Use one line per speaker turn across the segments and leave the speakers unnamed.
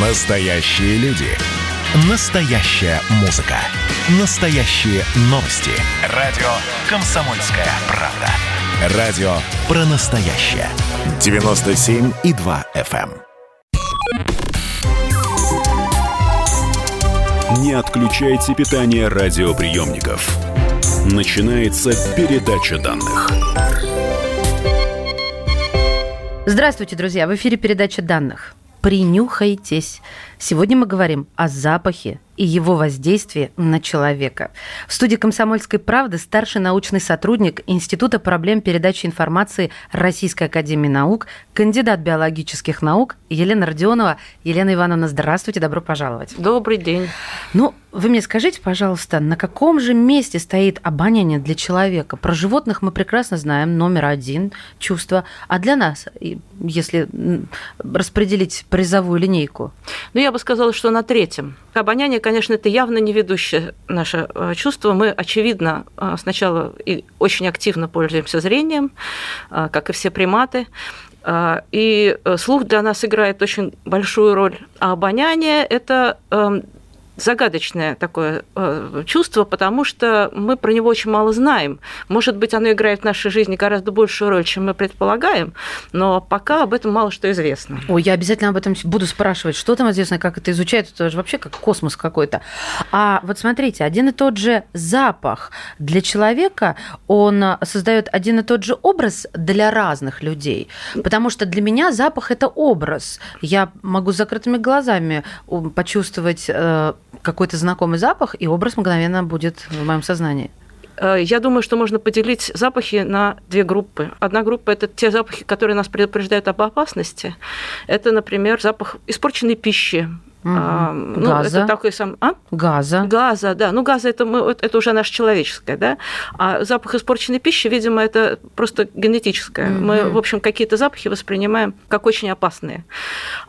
Настоящие люди. Настоящая музыка. Настоящие новости. Радио «Комсомольская правда». Радио про настоящее. 97,2 FM. эм.
Не отключайте питание радиоприемников. Начинается передача данных.
Здравствуйте, друзья! В эфире передача данных. Принюхайтесь. Сегодня мы говорим о запахе и его воздействии на человека. В студии «Комсомольской правды» старший научный сотрудник Института проблем передачи информации Российской академии наук, кандидат биологических наук Елена Родионова. Елена Ивановна, здравствуйте, добро пожаловать.
Добрый день.
Ну, вы мне скажите, пожалуйста, на каком же месте стоит обоняние для человека? Про животных мы прекрасно знаем, номер один чувство. А для нас, если распределить призовую линейку?
Ну, я бы сказала, что на третьем. Обоняние, конечно, это явно не ведущее наше э, чувство. Мы, очевидно, э, сначала и очень активно пользуемся зрением, э, как и все приматы. И слух для нас играет очень большую роль. А обоняние – это эм, загадочное такое э, чувство, потому что мы про него очень мало знаем. Может быть, оно играет в нашей жизни гораздо большую роль, чем мы предполагаем, но пока об этом мало что известно.
Ой, я обязательно об этом буду спрашивать, что там известно, как это изучают, это же вообще как космос какой-то. А вот смотрите, один и тот же запах для человека, он создает один и тот же образ для разных людей, потому что для меня запах это образ. Я могу с закрытыми глазами почувствовать э, какой-то знакомый запах, и образ мгновенно будет в моем сознании.
Э, я думаю, что можно поделить запахи на две группы. Одна группа – это те запахи, которые нас предупреждают об опасности. Это, например, запах испорченной пищи,
Угу. А, ну, газа.
Это такой сам... А?
Газа.
Газа, да. Ну, газа это, мы, это уже наше человеческое, да. А запах испорченной пищи, видимо, это просто генетическое. Угу. Мы, в общем, какие-то запахи воспринимаем как очень опасные.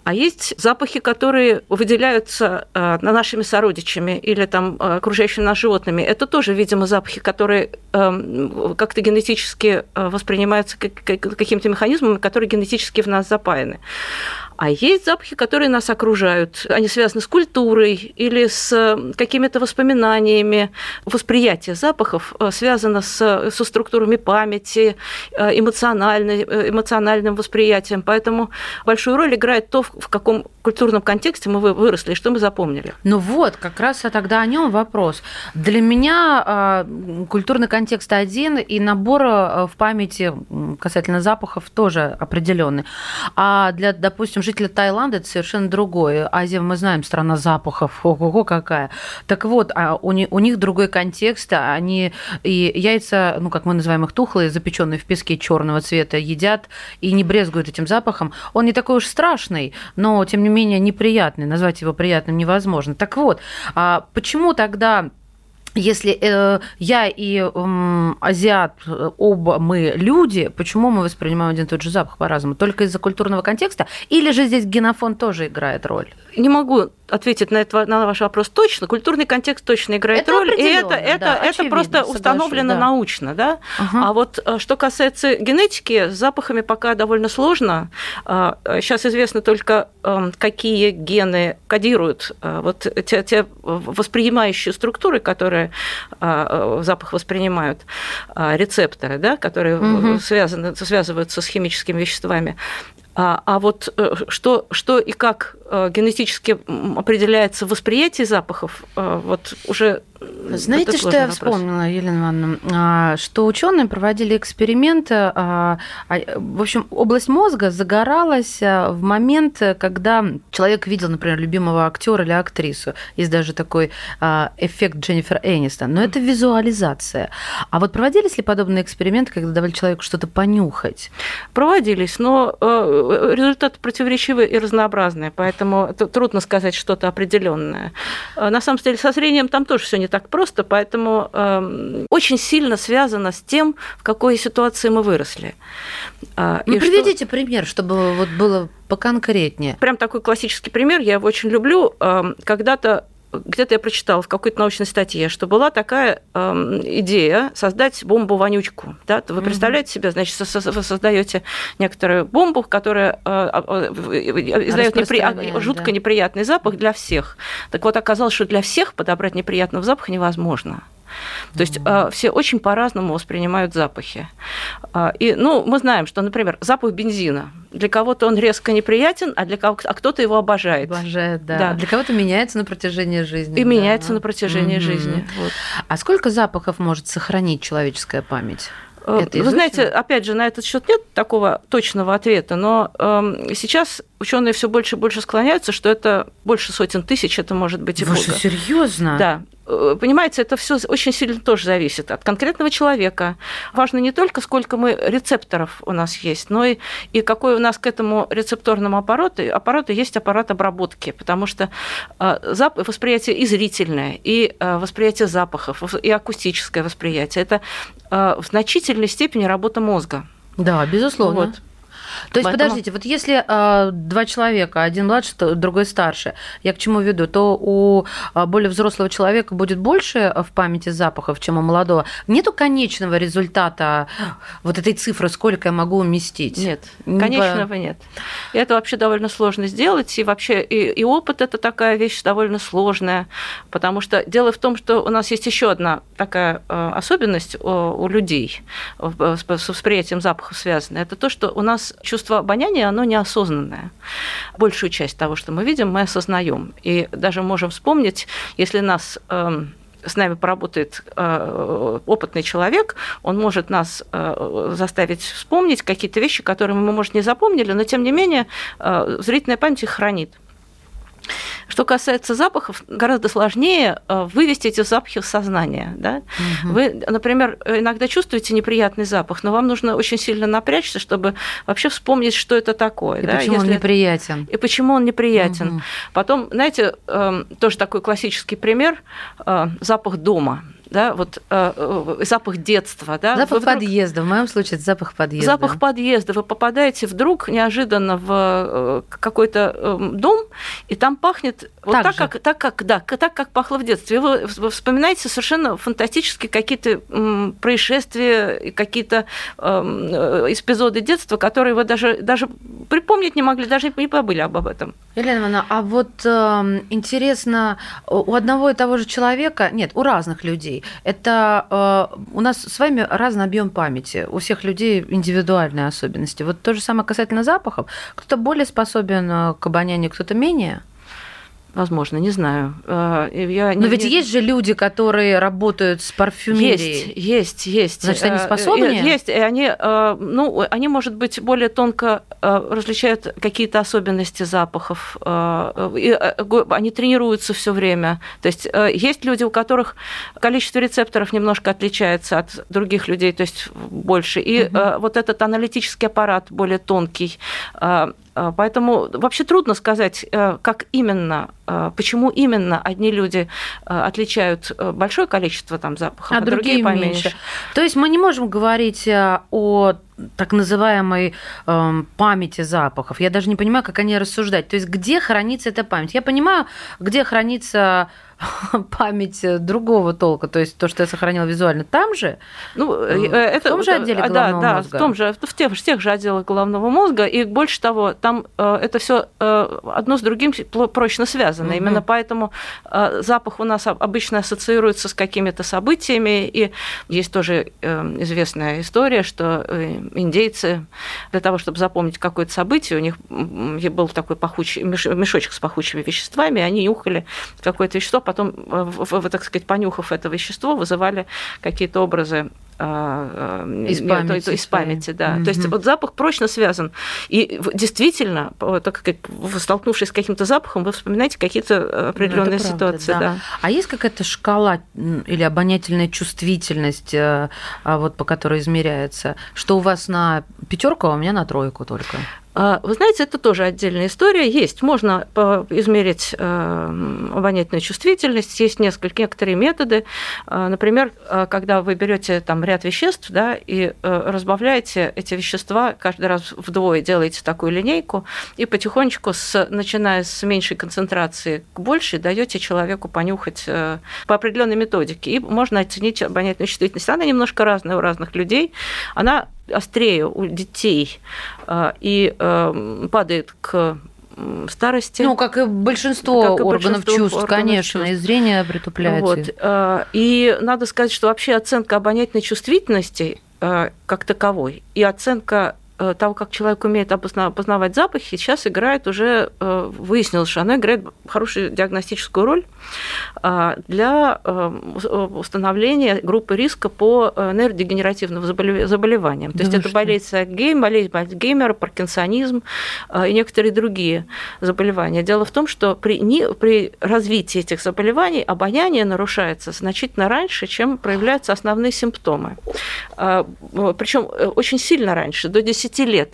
А есть запахи, которые выделяются э, на нашими сородичами или там э, окружающими нас животными. Это тоже, видимо, запахи, которые эм, как-то генетически э, воспринимаются каким-то механизмом, которые генетически в нас запаяны. А есть запахи, которые нас окружают. Они связаны с культурой или с какими-то воспоминаниями. Восприятие запахов э, связано с, со структурами памяти, э, э, эмоциональным восприятием. Поэтому большую роль играет то, в каком культурном контексте мы выросли и что мы запомнили.
Ну вот, как раз тогда о нем вопрос. Для меня культурный контекст один, и набор в памяти касательно запахов тоже определенный. А для, допустим, жителя Таиланда это совершенно другое. Азия, мы знаем, страна запахов, ого-го какая. Так вот, а у, них, у них другой контекст, они и яйца, ну, как мы называем их, тухлые, запеченные в песке черного цвета, едят и не брезгуют этим запахом. Он не такой уж страшный, но, тем не менее, неприятный. Назвать его приятным невозможно. Так вот, а почему тогда если э, я и э, азиат, оба мы люди, почему мы воспринимаем один и тот же запах по-разному? Только из-за культурного контекста? Или же здесь генофон тоже играет роль?
Не могу ответить на, это, на ваш вопрос точно. Культурный контекст точно играет
это
роль, и
это,
это,
да,
это просто установлено да. научно. Да? Ага. А вот э, что касается генетики, с запахами пока довольно сложно. Сейчас а, известно только, эм, какие гены кодируют э, вот те, те воспринимающие структуры, которые э, запах воспринимают, рецепторы, да, которые угу. связаны, связываются с химическими веществами. А, а вот что, что и как генетически определяется восприятие запахов, вот уже
знаете, что я вспомнила, Елена Ивановна? А, что ученые проводили эксперименты. А, а, в общем, область мозга загоралась в момент, когда человек видел, например, любимого актера или актрису. Есть даже такой эффект Дженнифер Энистон. Но это визуализация. А вот проводились ли подобные эксперименты, когда давали человеку что-то понюхать?
Проводились, но э, результаты противоречивые и разнообразные, поэтому трудно сказать что-то определенное. На самом деле, со зрением там тоже все не так просто, поэтому э, очень сильно связано с тем, в какой ситуации мы выросли.
А, ну, приведите что... пример, чтобы вот было поконкретнее.
Прям такой классический пример, я его очень люблю. Эм, когда-то где-то я прочитала в какой-то научной статье, что была такая э, идея создать бомбу-вонючку. Да? Вы представляете себе, значит, вы создаете некоторую бомбу, которая э, издает непри... жутко да. неприятный запах для всех. Так вот, оказалось, что для всех подобрать неприятного запаха невозможно. То есть mm-hmm. все очень по-разному воспринимают запахи. А, и, ну, мы знаем, что, например, запах бензина. Для кого-то он резко неприятен, а для кого а кто-то его обожает.
Обожает, да. да. Для кого-то меняется на протяжении жизни.
И да. меняется на протяжении mm-hmm. жизни.
Вот. А сколько запахов может сохранить человеческая память?
Э, Это Вы знаете, опять же, на этот счет нет такого точного ответа, но э, сейчас ученые все больше и больше склоняются, что это больше сотен тысяч, это может быть и
Вы серьезно?
Да. Э, понимаете, это все очень сильно тоже зависит от конкретного человека. Важно не только, сколько мы рецепторов у нас есть, но и, и какой у нас к этому рецепторному аппарату, аппарату есть аппарат обработки, потому что э, зап- восприятие и зрительное, и э, восприятие запахов, и акустическое восприятие – это в значительной степени работа мозга.
Да, безусловно. Вот. То есть, Поэтому... подождите, вот если э, два человека, один младше, другой старше, я к чему веду, то у а, более взрослого человека будет больше в памяти запахов, чем у молодого. Нету конечного результата вот этой цифры, сколько я могу уместить?
Нет, не конечного по... нет. И это вообще довольно сложно сделать, и вообще и, и опыт это такая вещь довольно сложная, потому что дело в том, что у нас есть еще одна такая особенность у, у людей с восприятием запахов связанная, это то, что у нас чувство обоняния, оно неосознанное. Большую часть того, что мы видим, мы осознаем. И даже можем вспомнить, если нас эм, с нами поработает э, опытный человек, он может нас э, заставить вспомнить какие-то вещи, которые мы, может, не запомнили, но тем не менее э, зрительная память их хранит. Что касается запахов, гораздо сложнее э, вывести эти запахи в сознание. Да? Угу. Вы, например, иногда чувствуете неприятный запах, но вам нужно очень сильно напрячься, чтобы вообще вспомнить, что это такое.
И да? почему Если... он неприятен.
И почему он неприятен. Угу. Потом, знаете, эм, тоже такой классический пример э, – запах дома да, вот э, э, запах детства, да.
Запах вдруг... подъезда, в моем случае это запах подъезда.
Запах подъезда. Вы попадаете вдруг неожиданно в э, какой-то э, дом, и там пахнет вот так, так как, так как, да, так как пахло в детстве. Вы, вы вспоминаете совершенно фантастические какие-то происшествия, какие-то эм, э, эпизоды детства, которые вы даже даже припомнить не могли, даже не побыли об этом.
Елена Ивановна, а вот э, интересно, у одного и того же человека, нет, у разных людей это э, у нас с вами разный объем памяти. У всех людей индивидуальные особенности. Вот то же самое касательно запахов. Кто-то более способен э, к обонянию, кто-то менее.
Возможно, не знаю.
Э, я Но не, ведь не... есть же люди, которые работают с парфюмерией.
Есть, есть, есть.
Значит, они э, способнее?
Есть, и они, э, ну, они, может быть, более тонко различают какие-то особенности запахов. И они тренируются все время. То есть есть люди, у которых количество рецепторов немножко отличается от других людей, то есть больше. И угу. вот этот аналитический аппарат более тонкий Э, поэтому вообще трудно сказать, э, как именно, э, почему именно одни люди отличают большое количество там запахов,
а, а другие, другие поменьше. То есть мы не можем говорить о так называемой э, памяти запахов. Я даже не понимаю, как они рассуждать. То есть где хранится эта память? Я понимаю, где хранится память другого толка, то есть то, что я сохранила визуально, там же?
Ну, э, это, в том же отделе головного да, мозга? Да, в, том же, в, тех, в тех же отделах головного мозга, и больше того, там э, это все э, одно с другим прочно связано. Угу. Именно поэтому запах у нас обычно ассоциируется с какими-то событиями, и есть тоже известная история, что индейцы для того, чтобы запомнить какое-то событие, у них был такой пахучий мешочек с пахучими веществами, они нюхали какое-то вещество, потом, так сказать, понюхав это вещество, вызывали какие-то образы а,
а, из памяти,
из памяти да. Угу. То есть вот запах прочно связан. И действительно, так как столкнувшись с каким-то запахом, вы вспоминаете какие-то э, определенные ну, ситуации. да. Да.
А есть какая-то шкала или обонятельная чувствительность, э, а, вот, по которой измеряется, что у вас на пятерку, а у меня на тройку только?
А, вы знаете, это тоже отдельная история. Есть, можно измерить э, обонятельную чувствительность, есть несколько, некоторые методы. А, например, когда вы берете там ряд веществ да, и э, разбавляете эти вещества каждый раз вдвое, делаете такую линейку и потихонечку, с, начиная с меньшей концентрации к большей, даете человеку понюхать э, по определенной методике. И можно оценить обонятельную чувствительность. Она немножко разная у разных людей. Она острее у детей э, и э, падает к старости.
Ну, как и большинство как и органов большинство чувств, органов конечно, чувств. и зрение притупляется. Вот.
Э, и надо сказать, что вообще оценка обонятельной чувствительности как таковой и оценка того, как человек умеет опознавать запахи, сейчас играет уже, э, выяснилось, что она играет хорошую диагностическую роль а, для э, установления группы риска по нейродегенеративным заболеваниям. То да есть это болезнь Альцгеймера, болезнь Альцгеймера, паркинсонизм и некоторые другие заболевания. Дело в том, что при, при развитии этих заболеваний обоняние нарушается значительно раньше, чем проявляются основные симптомы. Причем очень сильно раньше, до 10 10 лет.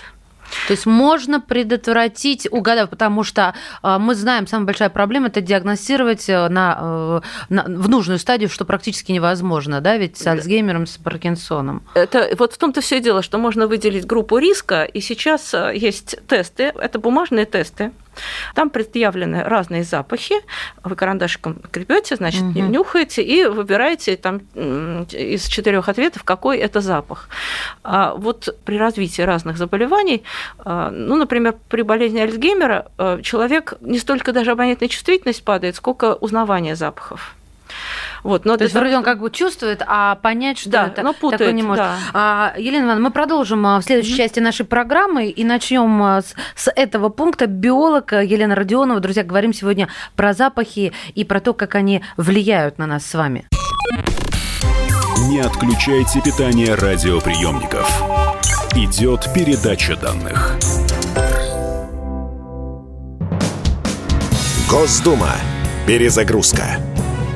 То есть можно предотвратить, угадав, потому что э, мы знаем, самая большая проблема это диагностировать э, на, э, на, в нужную стадию, что практически невозможно, да, ведь с Альцгеймером, с Паркинсоном.
Это вот в том-то все дело, что можно выделить группу риска, и сейчас есть тесты, это бумажные тесты, там предъявлены разные запахи. Вы карандашиком крепете, значит, угу. нюхаете и выбираете там из четырех ответов, какой это запах. А вот при развитии разных заболеваний, а, ну, например, при болезни Альцгеймера а, человек не столько даже обонятельная чувствительность падает, сколько узнавание запахов.
Вот, но То есть вроде он как бы чувствует, а понять, что да, это но путает, такое не может. Да. А, Елена Ивановна, мы продолжим а, в следующей mm-hmm. части нашей программы и начнем а, с, с этого пункта. Биолог Елена Родионова. Друзья, говорим сегодня про запахи и про то, как они влияют на нас с вами.
Не отключайте питание радиоприемников. Идет передача данных.
Госдума. Перезагрузка.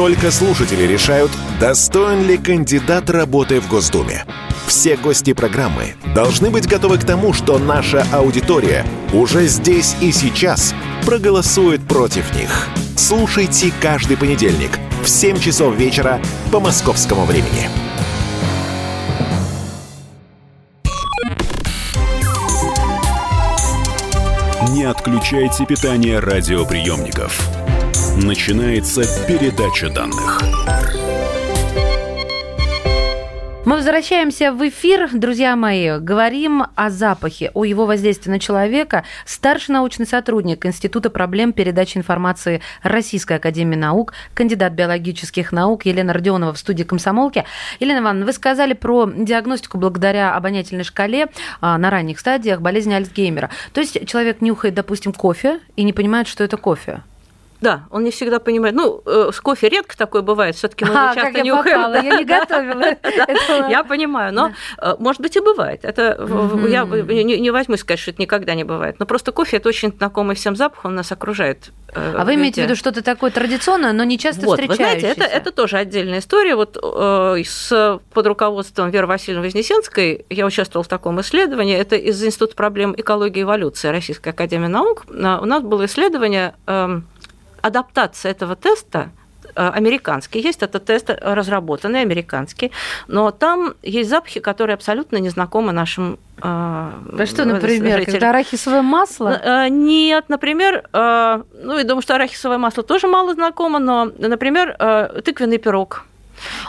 Только слушатели решают, достоин ли кандидат работы в Госдуме. Все гости программы должны быть готовы к тому, что наша аудитория уже здесь и сейчас проголосует против них. Слушайте каждый понедельник в 7 часов вечера по московскому времени.
Не отключайте питание радиоприемников. Начинается передача данных.
Мы возвращаемся в эфир, друзья мои. Говорим о запахе, о его воздействии на человека. Старший научный сотрудник Института проблем передачи информации Российской Академии Наук, кандидат биологических наук Елена Родионова в студии «Комсомолки». Елена Ивановна, вы сказали про диагностику благодаря обонятельной шкале а, на ранних стадиях болезни Альцгеймера. То есть человек нюхает, допустим, кофе и не понимает, что это кофе.
Да, он не всегда понимает. Ну, э, с кофе редко такое бывает, все-таки мы а, часто
как нюхаем. Я, я не готовила.
Я понимаю, но э, может быть и бывает. Это я не возьмусь сказать, что это никогда не бывает. Но просто кофе это очень знакомый всем запах, он нас окружает.
Э, а вы имеете в виду что-то такое традиционное, но не часто вот, встречающееся?
Вы знаете, это, это тоже отдельная история. Вот с, под руководством Веры Васильевны Вознесенской я участвовала в таком исследовании. Это из Института проблем экологии и эволюции Российской Академии Наук. У нас было исследование эм, адаптация этого теста э, американский. Есть этот тест разработанный, американский, но там есть запахи, которые абсолютно незнакомы нашим
э, а что, например, жителям. когда арахисовое масло?
Э, нет, например, ну, я думаю, что арахисовое масло тоже мало знакомо, но, например, тыквенный пирог –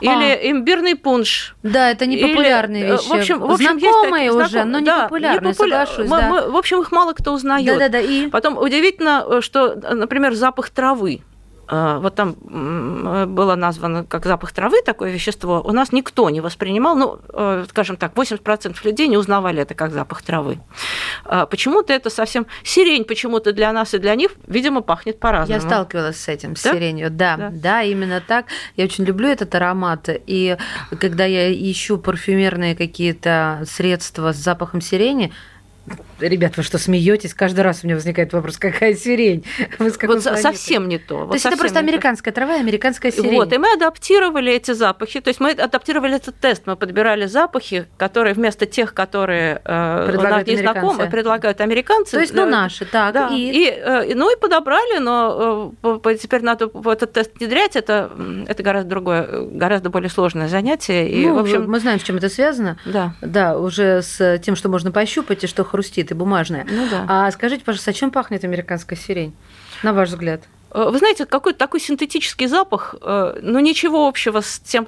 или а. имбирный пунш.
Да, это не популярные Или, вещи. В общем, в общем Знакомые есть такие, уже, но не да, популярные, не популя... соглашусь. Мы,
да. мы, в общем, их мало кто узнает.
Да, да, да. И...
Потом удивительно, что, например, запах травы э, вот там было названо как запах травы такое вещество, у нас никто не воспринимал, ну, э, скажем так, 80% людей не узнавали это как запах травы. А почему-то это совсем... Сирень почему-то для нас и для них, видимо, пахнет по-разному.
Я сталкивалась с этим, с да? сиренью. Да, да, да, именно так. Я очень люблю этот аромат. И когда я ищу парфюмерные какие-то средства с запахом сирени, Ребят, вы что, смеетесь? Каждый раз у меня возникает вопрос, какая сирень?
Вы с вот совсем не то.
То
вот
есть это просто американская трава и американская сирень.
Вот, и мы адаптировали эти запахи. То есть мы адаптировали этот тест, мы подбирали запахи, которые вместо тех, которые э, предлагают у нас незнакомы, предлагают американцы.
То есть, ну, наши, так.
Да. И... И, э, ну и подобрали, но э, теперь надо этот тест внедрять. Это, это гораздо другое, гораздо более сложное занятие.
И, ну, в общем... Мы знаем, с чем это связано.
Да.
Да, уже с тем, что можно пощупать и что хрустит и бумажная.
Ну да.
А скажите, пожалуйста, о чем пахнет американская сирень, на ваш взгляд?
Э, вы знаете, какой-то такой синтетический запах, э, но ничего общего с тем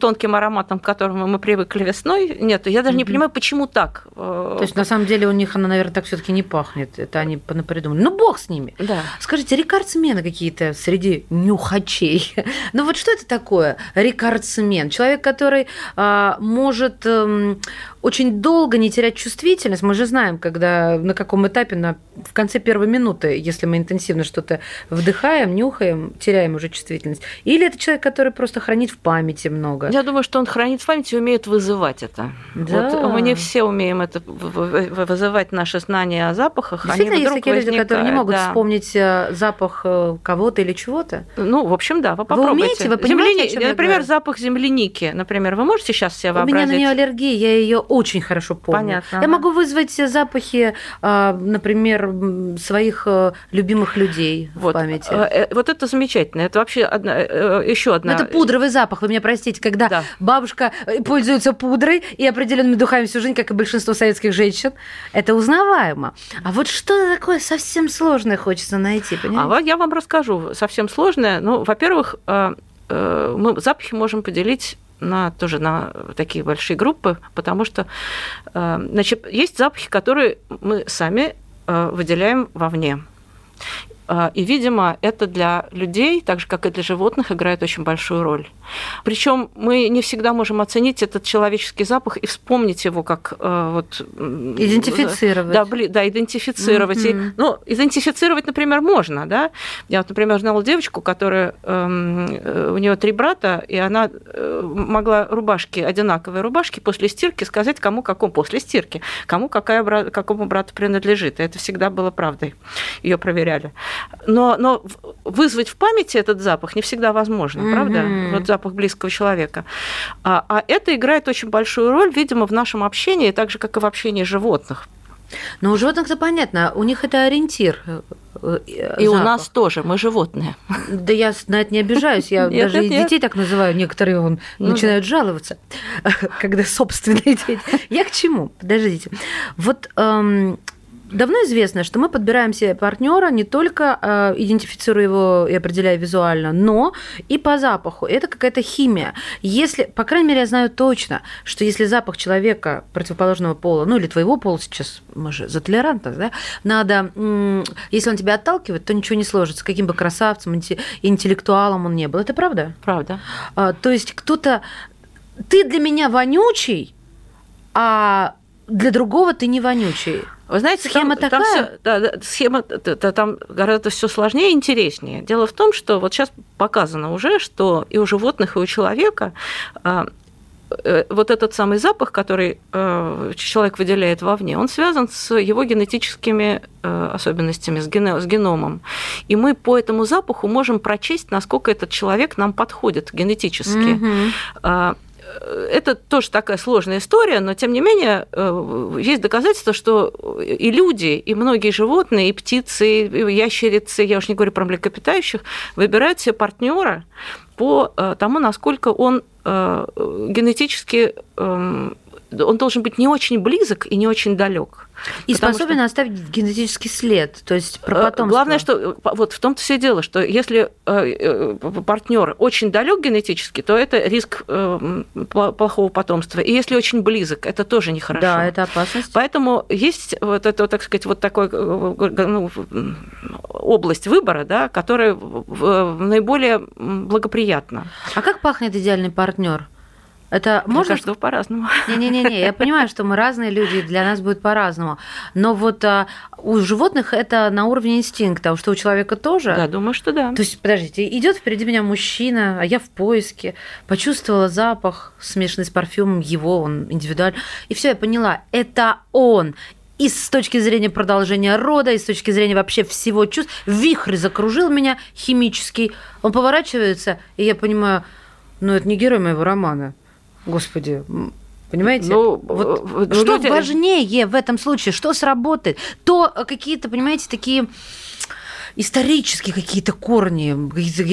тонким ароматом, к которому мы привыкли весной, нет. Я даже mm-hmm. не понимаю, почему так.
Э, То есть, на самом деле, у них она, наверное, так все таки не пахнет. Это они придумали. Ну, бог с ними.
Да.
Скажите, рекордсмены какие-то среди нюхачей. ну, вот что это такое рекордсмен? Человек, который а, может а, очень долго не терять чувствительность. Мы же знаем, когда на каком этапе на, в конце первой минуты, если мы интенсивно что-то вдыхаем, нюхаем, теряем уже чувствительность. Или это человек, который просто хранит в памяти много.
Я думаю, что он хранит в памяти и умеет вызывать это.
Да.
Вот мы не все умеем это вызывать наши знания о запахах.
Действительно, есть такие люди, которые не могут да. вспомнить э, запах э, кого-то или чего-то?
Ну, в общем, да, вы попробуйте.
Вы умеете, вы понимаете,
Земляни... Например, запах земляники. Например, вы можете сейчас себе вообразить?
У меня на нее аллергия, я ее очень хорошо помню.
Понятно.
Я могу вызвать запахи, а, например, своих э, любимых людей вот. в памяти.
Э, э, вот это замечательно. Это вообще одна, еще одна.
Но это пудровый запах. Вы меня простите, когда да. бабушка пользуется пудрой и определенными духами всю жизнь, как и большинство советских женщин, это узнаваемо. А вот что такое совсем сложное хочется найти, понимаете?
А я вам расскажу. Совсем сложное. Ну, во-первых, мы запахи можем поделить на, тоже на такие большие группы, потому что э, значит, есть запахи, которые мы сами э, выделяем вовне. А, и, видимо, это для людей, так же как и для животных, играет очень большую роль. Причем мы не всегда можем оценить этот человеческий запах и вспомнить его как э, вот
идентифицировать.
Да, да идентифицировать. Mm-hmm. И, ну, идентифицировать, например, можно, да. Я вот, например, знала девочку, которая эм, э, у нее три брата, и она э, могла рубашки одинаковые рубашки после стирки сказать, кому какому после стирки, кому какая какому брату принадлежит. И это всегда было правдой. Ее проверяли. Но, но вызвать в памяти этот запах не всегда возможно, mm-hmm. правда? Вот запах близкого человека. А, а это играет очень большую роль, видимо, в нашем общении, так же, как и в общении животных.
Но у животных-то понятно, у них это ориентир.
Э, и запах. у нас тоже, мы животные.
Да я на это не обижаюсь, я нет, даже нет, и детей нет. так называю, некоторые он, ну, начинают да. жаловаться, когда собственные дети. Я к чему? Подождите. Вот эм, Давно известно, что мы подбираем себе партнера не только э, идентифицируя его и определяя визуально, но и по запаху. Это какая-то химия. Если, по крайней мере, я знаю точно, что если запах человека противоположного пола, ну или твоего пола сейчас, мы же за толерантность, да, надо, если он тебя отталкивает, то ничего не сложится, каким бы красавцем, интеллектуалом он не был. Это правда?
Правда.
А, то есть кто-то, ты для меня вонючий, а для другого ты не вонючий.
Вы знаете, схема там, такая? Там всё, да, схема да, там гораздо все сложнее и интереснее. Дело в том, что вот сейчас показано уже, что и у животных, и у человека а, э, вот этот самый запах, который э, человек выделяет вовне, он связан с его генетическими э, особенностями, с, геномом. И мы по этому запаху можем прочесть, насколько этот человек нам подходит генетически.
Угу
это тоже такая сложная история, но тем не менее э, есть доказательства, что и люди, и многие животные, и птицы, и ящерицы, я уж не говорю про млекопитающих, выбирают себе партнера по э, тому, насколько он э, генетически эм, он должен быть не очень близок и не очень далек.
И способен что... оставить генетический след, то есть про потомство.
Главное, что вот в том-то все дело, что если партнер очень далек генетически, то это риск плохого потомства. И если очень близок, это тоже нехорошо.
Да, это опасность.
Поэтому есть вот это, так сказать, вот такой ну, область выбора, да, которая наиболее благоприятна.
А как пахнет идеальный партнер? Это
для можно... каждого по-разному.
Не-не-не, я понимаю, что мы разные люди, для нас будет по-разному. Но вот а, у животных это на уровне инстинкта, а что у человека тоже.
Да, думаю, что да.
То есть, подождите, идет впереди меня мужчина, а я в поиске, почувствовала запах, смешанный с парфюмом его, он индивидуальный, и все, я поняла, это он и с точки зрения продолжения рода, и с точки зрения вообще всего чувств. Вихрь закружил меня химический. Он поворачивается, и я понимаю, ну, это не герой моего романа. Господи, Понимаете? Ну, вот, ну, что люди... важнее в этом случае? Что сработает? То какие-то, понимаете, такие исторические какие-то корни,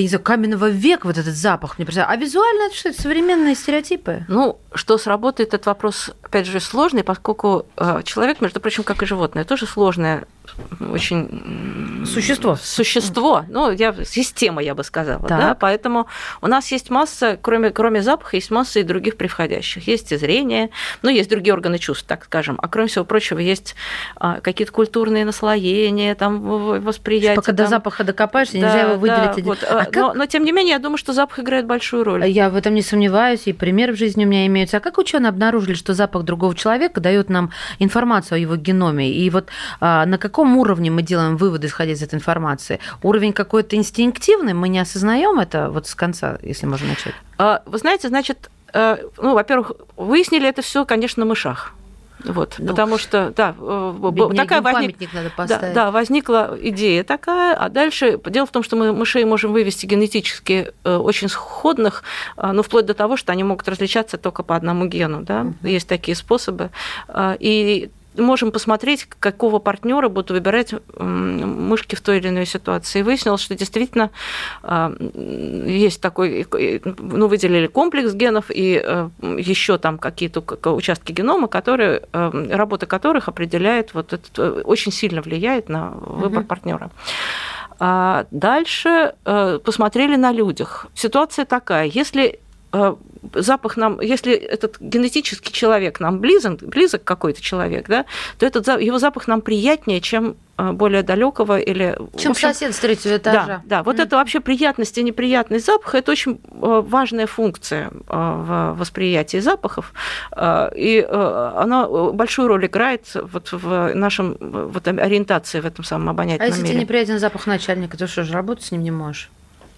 знаю, каменного века, вот этот запах мне. А визуально это что, это современные стереотипы?
Ну, что сработает, этот вопрос, опять же, сложный, поскольку э, человек, между прочим, как и животное, тоже сложное очень
существо.
Существо, ну, я, система, я бы сказала. Да? Поэтому у нас есть масса, кроме, кроме запаха, есть масса и других приходящих. Есть и зрение, ну, есть другие органы чувств, так скажем. А кроме всего прочего, есть а, какие-то культурные наслоения, там, восприятие.
Пока
там...
до запаха докопаешься, да, нельзя его выделить. Да,
вот. а, а как... но, но, тем не менее, я думаю, что запах играет большую роль.
Я в этом не сомневаюсь, и примеры в жизни у меня имеются. А как ученые обнаружили, что запах другого человека дает нам информацию о его геноме? И вот а, на каком каком уровне мы делаем выводы, исходя из этой информации? Уровень какой-то инстинктивный, мы не осознаем это вот с конца, если можно начать?
А, вы знаете, значит, э, ну, во-первых, выяснили это все, конечно, на мышах. Вот, ну, потому что, да,
э, такая возник... надо
Да, да, возникла идея такая, а дальше дело в том, что мы мышей можем вывести генетически э, очень сходных, ну, вплоть до того, что они могут различаться только по одному гену, да, uh-huh. есть такие способы, и можем посмотреть, какого партнера будут выбирать мышки в той или иной ситуации. И выяснилось, что действительно а, есть такой, ну, выделили комплекс генов и э, еще там какие-то участки генома, которые, э, работа которых определяет, вот это э, очень сильно влияет на выбор угу. партнера. А дальше посмотрели на людях. Ситуация такая, если запах нам, если этот генетический человек нам близок, близок какой-то человек, да, то этот, его запах нам приятнее, чем э, более далекого или...
Чем общем, сосед с третьего этажа.
Да, да. вот mm. это вообще приятность и неприятность запаха, это очень э, важная функция э, в восприятии запахов, и она большую роль играет вот в нашем вот, ориентации в этом самом обонятельном
А если
мире.
тебе неприятен запах начальника, то что же, работать с ним не можешь?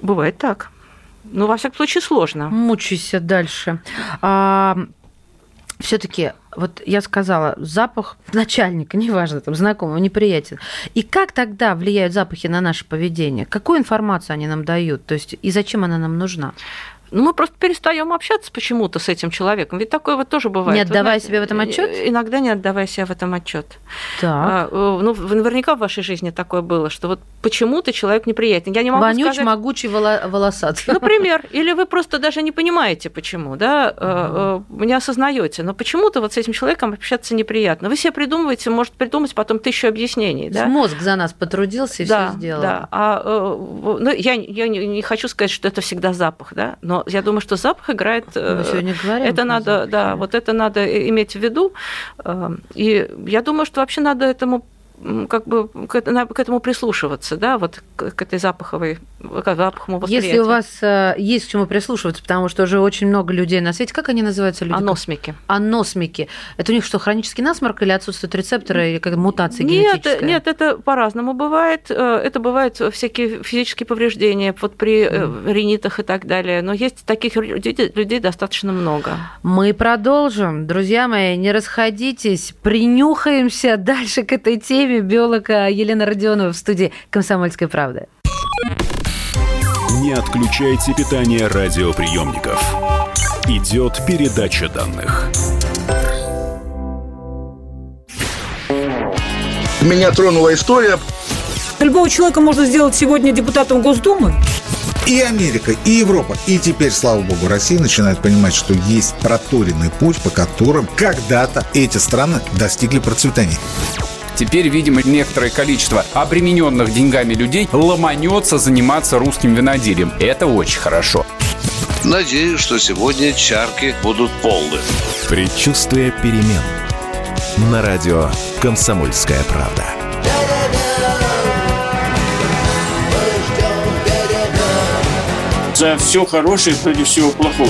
Бывает так. Ну, во всяком случае, сложно.
Мучайся дальше. А, все-таки, вот я сказала, запах начальника, неважно, там, знакомого, неприятен. И как тогда влияют запахи на наше поведение? Какую информацию они нам дают? То есть, и зачем она нам нужна?
Ну, мы просто перестаем общаться почему-то с этим человеком. Ведь такое вот тоже бывает.
Не отдавая знаете, себе в этом отчет?
Иногда не отдавая себе в этом отчет.
Так. А,
ну, наверняка в вашей жизни такое было, что вот почему-то человек неприятен. Я не могу
Вонюч,
сказать...
могучий, волосатый.
Например, или вы просто даже не понимаете, почему, да, угу. не осознаете, но почему-то вот с этим человеком общаться неприятно. Вы себе придумываете, может придумать потом тысячу объяснений, да?
Мозг за нас потрудился и
да,
все сделал.
Да, а, ну, я, я не хочу сказать, что это всегда запах, да, но я думаю, что запах играет.
Мы
э,
сегодня говорим
это надо, запахе. да, вот это надо иметь в виду. Э, и я думаю, что вообще надо этому как бы к этому прислушиваться, да, вот к этой запаховой, к запаховому
восприятию. Если у вас э, есть к чему прислушиваться, потому что уже очень много людей на свете, как они называются люди?
Аносмики.
Аносмики. Это у них что, хронический насморк или отсутствуют рецепторы, или как мутация
нет,
генетическая?
Нет, это по-разному бывает. Э, это бывают всякие физические повреждения, вот при mm. ринитах и так далее. Но есть таких людей, людей достаточно много.
Мы продолжим. Друзья мои, не расходитесь, принюхаемся дальше к этой теме теме биолог Елена Родионова в студии «Комсомольской правды».
Не отключайте питание радиоприемников. Идет передача данных.
Меня тронула история.
Любого человека можно сделать сегодня депутатом Госдумы.
И Америка, и Европа, и теперь, слава богу, Россия начинает понимать, что есть проторенный путь, по которым когда-то эти страны достигли процветания.
Теперь, видимо, некоторое количество обремененных деньгами людей ломанется заниматься русским виноделием. Это очень хорошо.
Надеюсь, что сегодня чарки будут полны.
Предчувствие перемен. На радио «Комсомольская правда».
За все хорошее против всего плохого.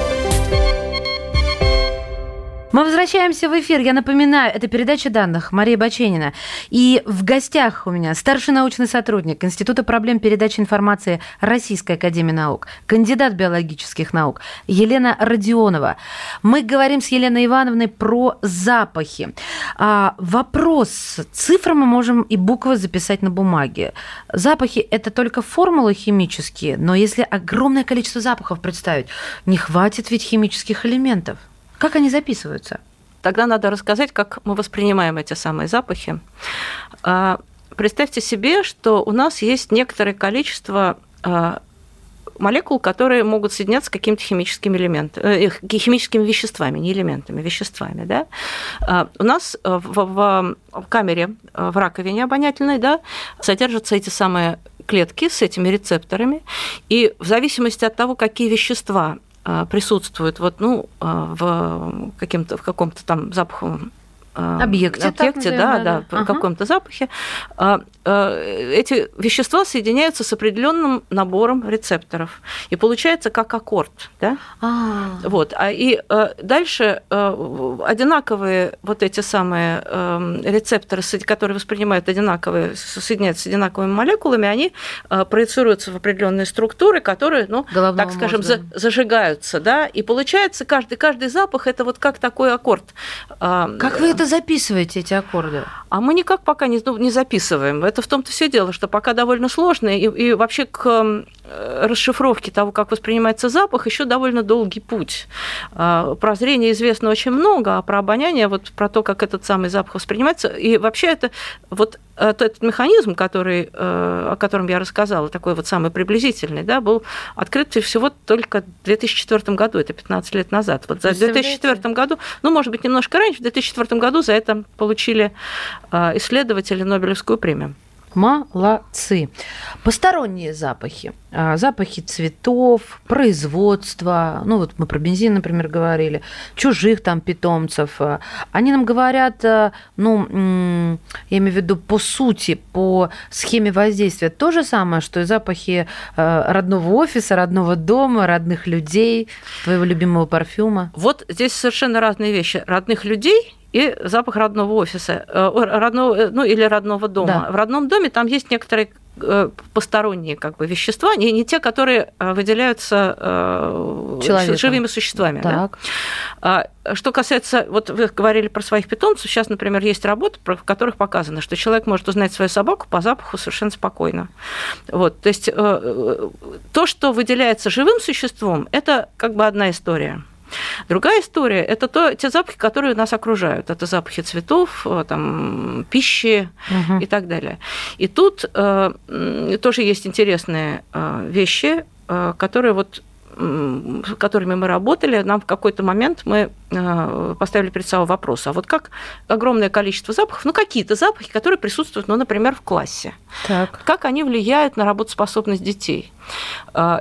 Мы возвращаемся в эфир. Я напоминаю, это передача данных Мария Баченина. И в гостях у меня старший научный сотрудник Института проблем передачи информации Российской Академии Наук, кандидат биологических наук Елена Родионова. Мы говорим с Еленой Ивановной про запахи. А, вопрос. Цифры мы можем и буквы записать на бумаге. Запахи – это только формулы химические, но если огромное количество запахов представить, не хватит ведь химических элементов. Как они записываются?
Тогда надо рассказать, как мы воспринимаем эти самые запахи. А, представьте себе, что у нас есть некоторое количество а, молекул, которые могут соединяться с какими-то химическими элементами, э, химическими веществами, не элементами, веществами. Да? А, у нас в, в, в камере, в раковине обонятельной, да, содержатся эти самые клетки с этими рецепторами, и в зависимости от того, какие вещества присутствует вот, ну, а, в, каким-то, в каком-то там запаховом
объекте,
объекте
так,
да,
да,
да, в каком-то запахе, а, эти вещества соединяются с определенным набором рецепторов. И получается как аккорд. Да?
А.
Вот. А и дальше одинаковые вот эти самые рецепторы, которые воспринимают одинаковые, соединяются с одинаковыми молекулами, они проецируются в определенные структуры, которые, ну,
Головного
так скажем,
мозга.
зажигаются. Да? И получается каждый, каждый запах это вот как такой аккорд.
Как вы это записываете, эти аккорды?
А мы никак пока не, ну, не записываем. Это в том-то все дело, что пока довольно сложно, и, и вообще к э, расшифровке того, как воспринимается запах, еще довольно долгий путь. А, Про зрение известно очень много, а про обоняние, вот про то, как этот самый запах воспринимается, и вообще это вот этот механизм, который, э, о котором я рассказала, такой вот самый приблизительный, да, был открыт всего только в 2004 году, это 15 лет назад. Вот за 2004 году, ну, может быть, немножко раньше, в 2004 году за это получили э, исследователи Нобелевскую премию.
Молодцы. Посторонние запахи. А, Запахи цветов, производства. Ну, вот мы про бензин, например, говорили. Чужих там питомцев. А, Они нам говорят, а, ну, я имею в виду по сути, по схеме воздействия. То же самое, что и запахи родного офиса, родного дома, родных людей, твоего любимого парфюма.
Вот здесь совершенно разные вещи. Родных людей и запах родного офиса, э, родного, э, ну или родного дома.
Да.
В родном доме там есть некоторые э, посторонние как бы вещества, не, не те, которые выделяются
Человеком.
живыми существами. да.
Так.
А, Что касается, вот вы говорили про своих питомцев, сейчас, например, есть работы, в которых показано, что человек может узнать свою собаку по запаху совершенно спокойно. Вот, то есть то, что выделяется живым существом, это как бы одна история. Другая история – это то, те запахи, которые нас окружают. Это запахи цветов, э, там, пищи
Мгм.
и так далее. И тут э, тоже есть интересные э, вещи, э, которые вот которыми мы работали, нам в какой-то момент мы поставили перед собой вопрос, а вот как огромное количество запахов, ну какие-то запахи, которые присутствуют, ну, например, в классе,
Так.
как они влияют на работоспособность детей.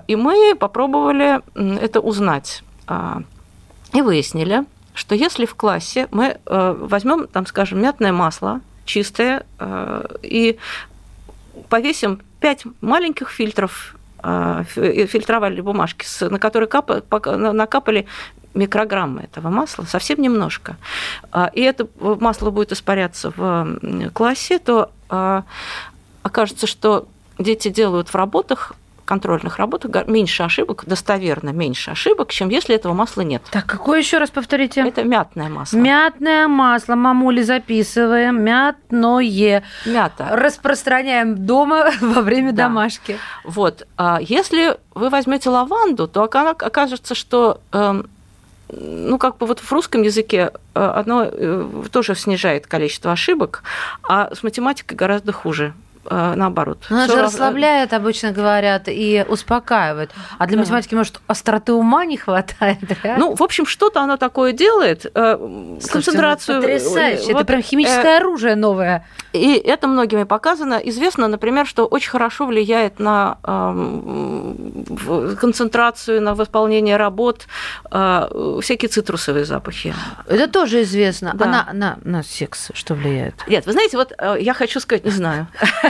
И мы попробовали это узнать. И выяснили, что если в классе мы э, возьмем, там, скажем, мятное масло чистое э, и повесим 5 маленьких фильтров, э, фи- фильтровали бумажки, на которые капа- пока- на- накапали микрограммы этого масла, совсем немножко, а, и это масло будет испаряться в классе, то окажется, что дети делают в работах контрольных работах меньше ошибок, достоверно меньше ошибок, чем если этого масла нет.
Так, какое еще раз повторите?
Это мятное масло.
Мятное масло, мамули, записываем. Мятное.
Мята.
Распространяем дома во время
Да.
домашки.
Вот. А если вы возьмете лаванду, то ока- окажется, что эм, ну, как бы вот в русском языке э, оно э, тоже снижает количество ошибок, а с математикой гораздо хуже. Э, Наоборот.
Ну, Она же
рав-
расслабляет, обычно говорят, и успокаивает. А для
Да.
математики, может, остроты ума не хватает, да?
Ну, в общем, что-то оно такое делает. э,
Слушайте,
концентрацию.
ну, потрясающе. Это
вот,
прям
э,
химическое оружие новое.
И это многими показано. Известно, например, что очень хорошо влияет на в- концентрацию, на восполнение работ э, всякие цитрусовые запахи.
Это тоже известно.
Да.
А на, на, на секс что влияет?
Нет, вы знаете, вот э, я хочу сказать, не знаю.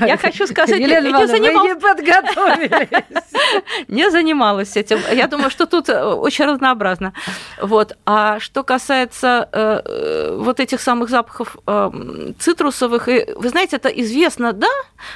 Я хочу сказать, я
Елена
не
Ивановна, вы
занималась-
не подготовились.
не занималась этим. Я думаю, что тут э, очень разнообразно. Вот. А что касается э, э, вот этих самых запахов э, цитрусовых, и, вы знаете, это известно, да,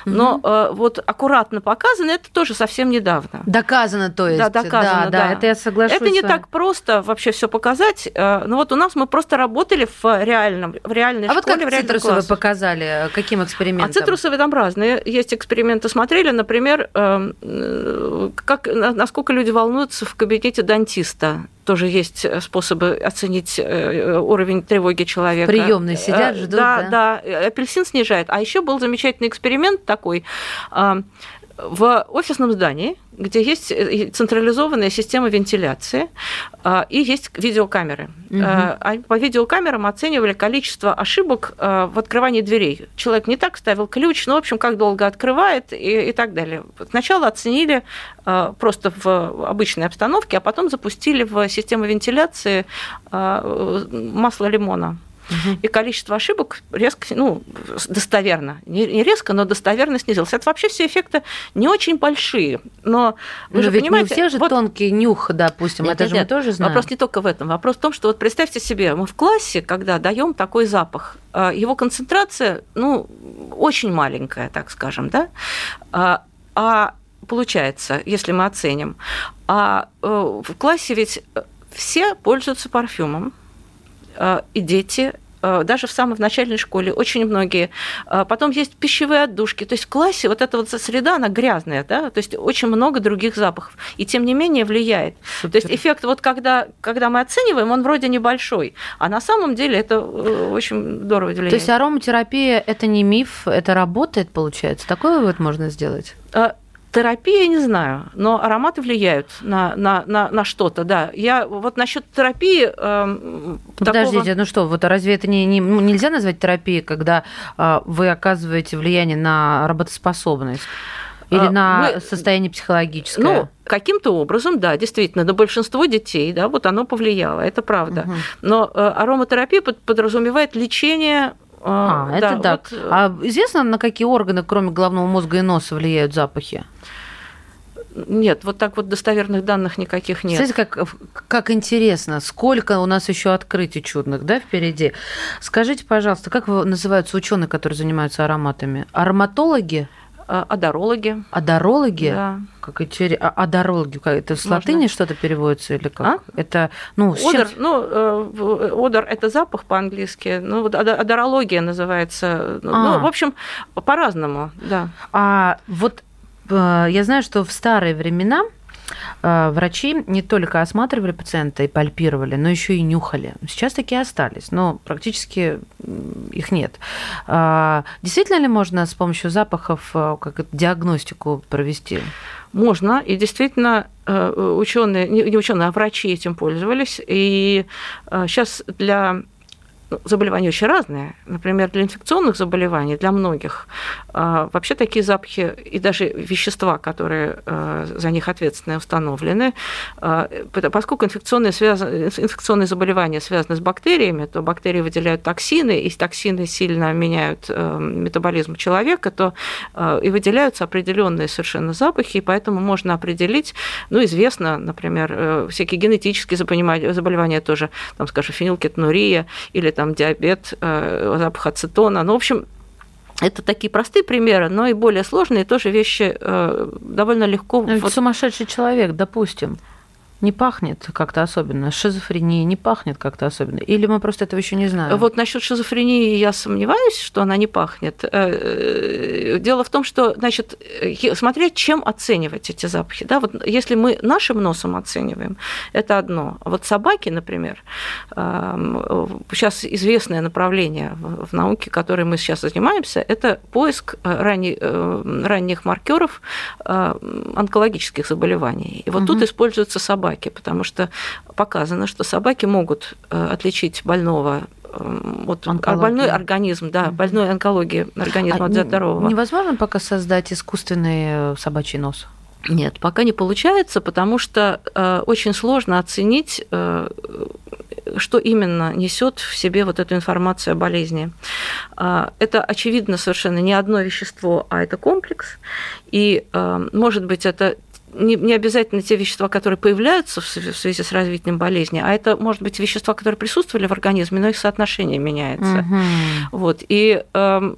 но вот аккуратно показано, это тоже совсем недавно.
Доказано, то есть.
Да, доказано,
да, это я соглашусь.
Это не так просто вообще все показать. Ну вот у нас мы просто работали в реальном, в реальной
А вот
школе,
как
в
цитрусовые показали? Каким
А
экспериментом?
цитрусовые там разные. Есть эксперименты, смотрели, например, эм, э, как, на- насколько люди волнуются в кабинете дантиста. Тоже есть э, способы оценить э, уровень тревоги человека.
В приёмной сидят, ждут,
Да,
да?
да. Апельсин снижает. А еще был замечательный эксперимент такой. В офисном здании, где есть э, централизованная система вентиляции а, и есть видеокамеры. А По видеокамерам оценивали количество ошибок в открывании дверей. Человек не так ставил ключ, ну, в общем, как долго открывает и, и так далее. Сначала оценили просто в обычной обстановке, а потом запустили в систему вентиляции а, масло лимона. И количество ошибок резко, ну, достоверно, не не резко, но достоверно снизилось. Это вообще все эффекты не очень большие, но вы
Но
же
ведь
понимаете,
не у всех же
вот-
тонкий нюх, допустим,
нет,
это
нет,
же мы
нет.
тоже знаем.
Вопрос не только в этом. Вопрос в том, что вот представьте себе, мы в классе, когда даем такой запах, э, его концентрация, ну, очень маленькая, так скажем, да, а, а получается, если мы оценим, а э, в классе ведь все пользуются парфюмом, и дети, э, даже в самой в начальной школе очень многие. А Потом есть пищевые отдушки. То есть в классе вот эта вот среда, она грязная, да, то есть очень много других запахов. И тем не менее влияет. То есть эффект вот когда, когда мы оцениваем, он вроде небольшой, а на самом деле это э, очень здорово влияет.
То есть ароматерапия – это не миф, это работает, получается? Такой вывод можно сделать?
Терапия, не знаю, но ароматы влияют на, на, на, на что-то, да. Я вот насчет терапии... эм,
Ну,
такого-
Подождите, ну что, вот разве это не, не- ну, нельзя назвать терапией, когда а, вы оказываете влияние на работоспособность? Или
А,
на
мы-
состояние психологическое?
Ну, каким-то образом, да, действительно, на большинство детей, да, вот оно повлияло, это правда.
Мгм.
Но э, ароматерапия под- подразумевает лечение... э,
А, это так.
вот, э,
А известно, на какие органы, кроме головного мозга и носа, влияют запахи?
Нет, вот так вот достоверных данных никаких нет.
Знаете, как, как интересно, сколько у нас еще открытий чудных, да, впереди. Скажите, пожалуйста, как называются ученые, которые занимаются ароматами? Ароматологи?
А, Адорологи.
Адорологи?
Да.
Как интересно. А адорологи, как это с
Можно.
латыни что-то переводится или как?
А?
Это, ну, с чем-
Одор, ну, э, в- одор – это запах по-английски. Ну, вот одорология называется. Ну,
А.
в общем, по-разному, да.
А вот э, я знаю, что в старые времена э, врачи не только осматривали пациента и пальпировали, но еще и нюхали. Сейчас такие остались, но практически их нет. А, Действительно ли можно с помощью запахов э, как диагностику провести?
Можно, и действительно ученые, не ученые, а врачи этим пользовались. И сейчас для заболевания очень разные. Например, для инфекционных заболеваний, для многих, а, вообще такие запахи и даже вещества, которые а, за них ответственны, установлены. А, Поскольку инфекционные, связаны, инфекционные заболевания связаны с бактериями, то бактерии выделяют токсины, и токсины сильно меняют метаболизм человека, то и выделяются определенные совершенно запахи, и поэтому можно определить, ну, известно, например, э, всякие генетические заболевания тоже, там, скажем, фенилкетонурия или там диабет, э, запах ацетона. Ну, в общем, Это такие простые примеры, но и более сложные тоже вещи э, довольно легко.
Ну, вот... Сумасшедший человек, допустим не пахнет как-то особенно, шизофрения не пахнет как-то особенно, или мы просто этого еще не знаем?
Вот насчет шизофрении я сомневаюсь, что она не пахнет. Э, э, дело в том, что, значит, смотреть, чем оценивать эти запахи. Да? Вот если мы нашим носом оцениваем, это одно. А вот собаки, например, сейчас известное направление в науке, которым мы сейчас занимаемся, это поиск э, ранних, ранних маркеров онкологических заболеваний. И вот угу. тут используются собаки собаки, потому что показано, что собаки могут э, отличить больного вот Онкология. больной организм, да, больной онкологии организма а от здорового.
Невозможно пока создать искусственный э, собачий нос?
Нет, пока не получается, потому что э, очень сложно оценить, э, что именно несет в себе вот эту информацию о болезни. Э, это очевидно совершенно не одно вещество, а это комплекс. И, э, может быть, это не, не обязательно те вещества, которые появляются в связи с развитием болезни, а это, может быть, вещества, которые присутствовали в организме, но их соотношение меняется. Угу. Вот. И э,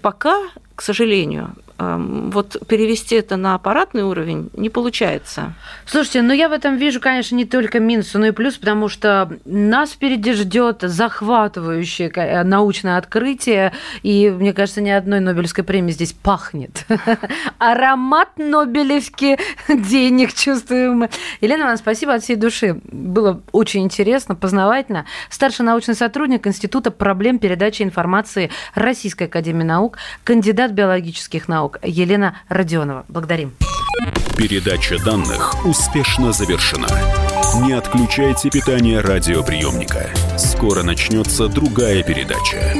пока, к сожалению, вот перевести это на аппаратный уровень не получается.
Слушайте, ну я в этом вижу, конечно, не только минус, но и плюс, потому что нас впереди ждет захватывающее э, научное открытие, и мне кажется, ни одной Нобелевской премии здесь пахнет. Аромат Нобелевки денег чувствуем. Елена вам спасибо от всей души. Было очень интересно, познавательно. Старший научный сотрудник Института проблем передачи информации Российской Академии Наук, кандидат биологических наук наук Елена Родионова. Благодарим.
Передача данных успешно завершена. Не отключайте питание радиоприемника. Скоро начнется другая передача.